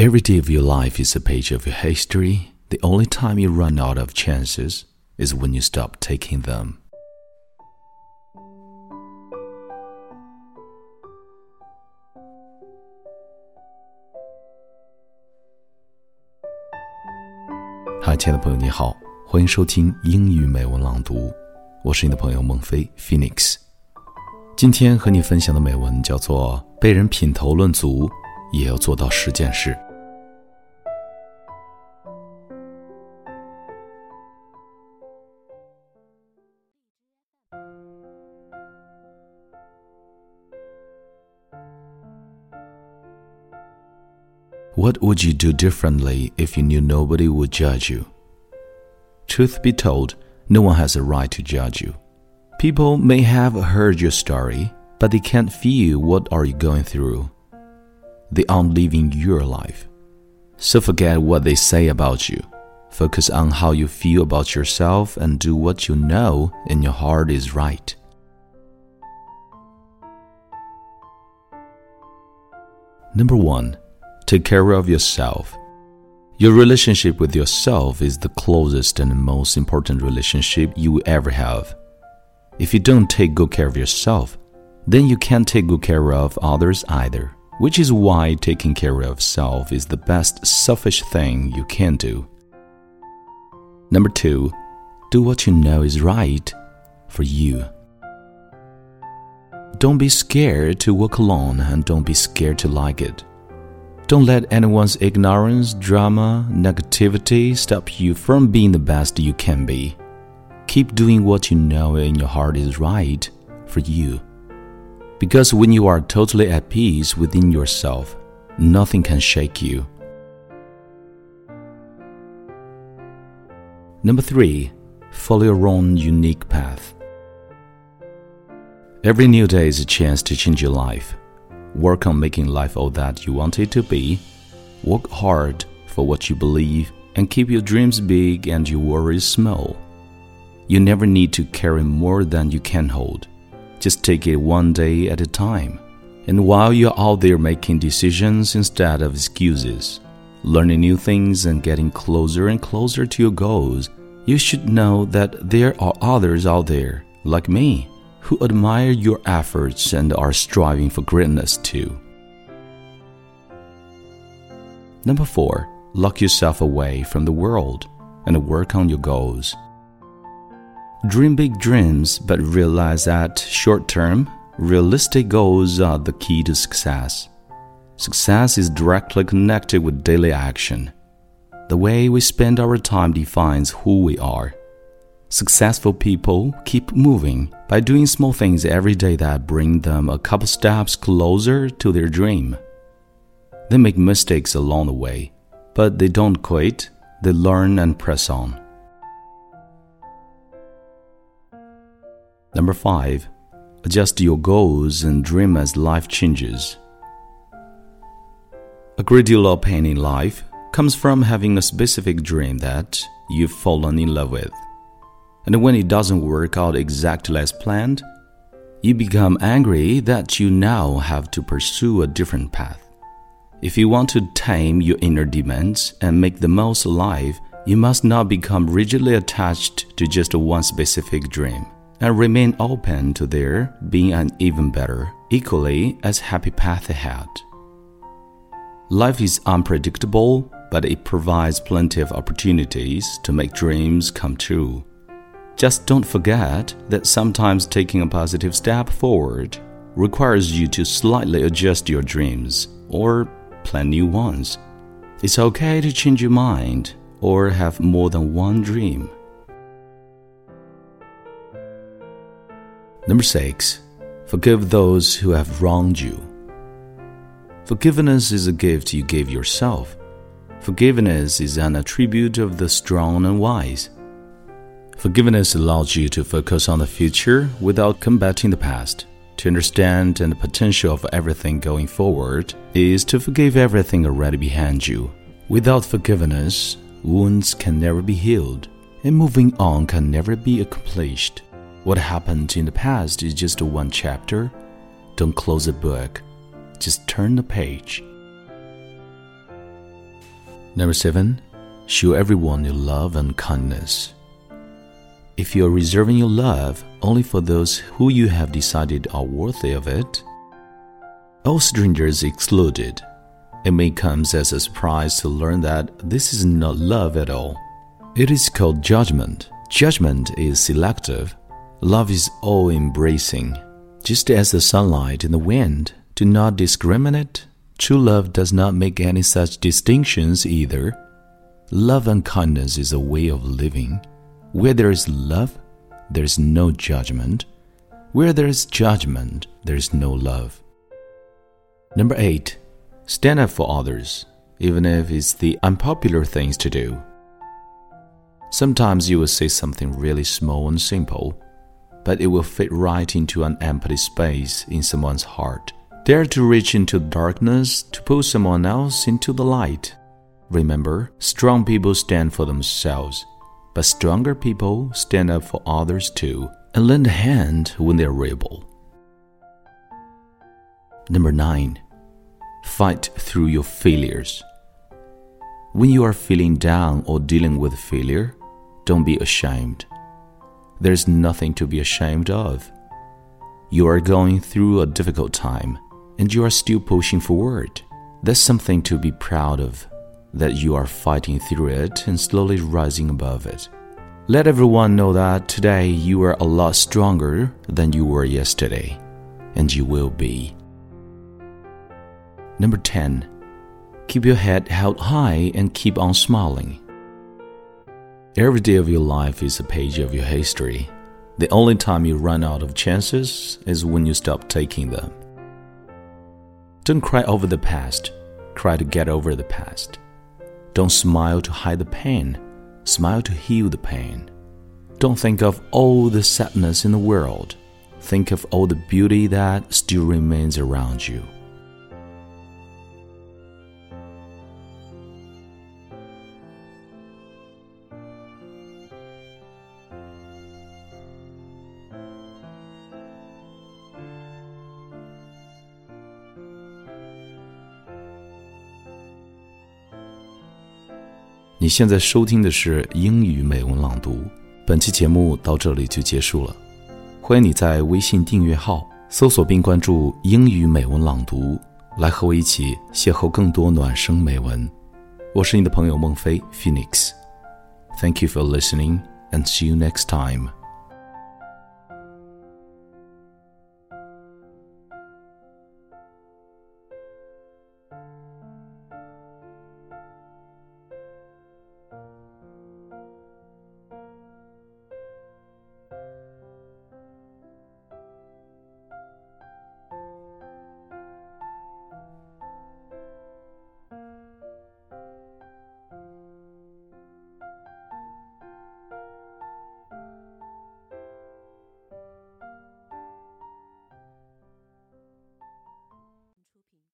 Every day of your life is a page of your history. The only time you run out of chances is when you stop taking them. 嗨，亲爱的朋友，你好，欢迎收听英语美文朗读，我是你的朋友孟非 Phoenix。今天和你分享的美文叫做《被人品头论足，也要做到十件事》。What would you do differently if you knew nobody would judge you? Truth be told, no one has a right to judge you. People may have heard your story, but they can't feel what are you going through. They aren't living your life. So forget what they say about you. Focus on how you feel about yourself and do what you know in your heart is right. Number 1 Take care of yourself. Your relationship with yourself is the closest and most important relationship you ever have. If you don't take good care of yourself, then you can't take good care of others either, which is why taking care of self is the best selfish thing you can do. Number two, do what you know is right for you. Don't be scared to walk alone and don't be scared to like it. Don't let anyone's ignorance, drama, negativity stop you from being the best you can be. Keep doing what you know in your heart is right for you. Because when you are totally at peace within yourself, nothing can shake you. Number three, follow your own unique path. Every new day is a chance to change your life. Work on making life all that you want it to be. Work hard for what you believe and keep your dreams big and your worries small. You never need to carry more than you can hold. Just take it one day at a time. And while you're out there making decisions instead of excuses, learning new things and getting closer and closer to your goals, you should know that there are others out there, like me, who admire your efforts and are striving for greatness too. Number four, lock yourself away from the world and work on your goals. Dream big dreams, but realize that short term, realistic goals are the key to success. Success is directly connected with daily action. The way we spend our time defines who we are. Successful people keep moving by doing small things every day that bring them a couple steps closer to their dream. They make mistakes along the way, but they don't quit, they learn and press on. Number 5. Adjust your goals and dream as life changes. A great deal of pain in life comes from having a specific dream that you've fallen in love with. And when it doesn't work out exactly as planned, you become angry that you now have to pursue a different path. If you want to tame your inner demons and make the most alive, you must not become rigidly attached to just one specific dream and remain open to there being an even better, equally as happy path ahead. Life is unpredictable, but it provides plenty of opportunities to make dreams come true. Just don't forget that sometimes taking a positive step forward requires you to slightly adjust your dreams or plan new ones. It's okay to change your mind or have more than one dream. Number six, forgive those who have wronged you. Forgiveness is a gift you give yourself. Forgiveness is an attribute of the strong and wise. Forgiveness allows you to focus on the future without combating the past. To understand and the potential of everything going forward is to forgive everything already behind you. Without forgiveness, wounds can never be healed, and moving on can never be accomplished. What happened in the past is just one chapter. Don't close the book, just turn the page. Number seven, show everyone your love and kindness. If you are reserving your love only for those who you have decided are worthy of it, all strangers excluded, it may come as a surprise to learn that this is not love at all. It is called judgment. Judgment is selective. Love is all embracing. Just as the sunlight and the wind do not discriminate, true love does not make any such distinctions either. Love and kindness is a way of living. Where there is love, there is no judgment. Where there is judgment, there is no love. Number 8. Stand up for others, even if it's the unpopular things to do. Sometimes you will say something really small and simple, but it will fit right into an empty space in someone's heart. Dare to reach into darkness to pull someone else into the light. Remember, strong people stand for themselves, but stronger people stand up for others too and lend a hand when they're able. Number 9. Fight through your failures. When you are feeling down or dealing with failure, don't be ashamed. There's nothing to be ashamed of. You are going through a difficult time and you are still pushing forward. That's something to be proud of that you are fighting through it and slowly rising above it. Let everyone know that today you are a lot stronger than you were yesterday, and you will be. Number 10. Keep your head held high and keep on smiling. Every day of your life is a page of your history. The only time you run out of chances is when you stop taking them. Don't cry over the past, cry to get over the past. Don't smile to hide the pain, smile to heal the pain. Don't think of all the sadness in the world, think of all the beauty that still remains around you. 你现在收听的是英语美文朗读，本期节目到这里就结束了。欢迎你在微信订阅号搜索并关注“英语美文朗读”，来和我一起邂逅更多暖声美文。我是你的朋友孟非 Phoenix。Thank you for listening and see you next time.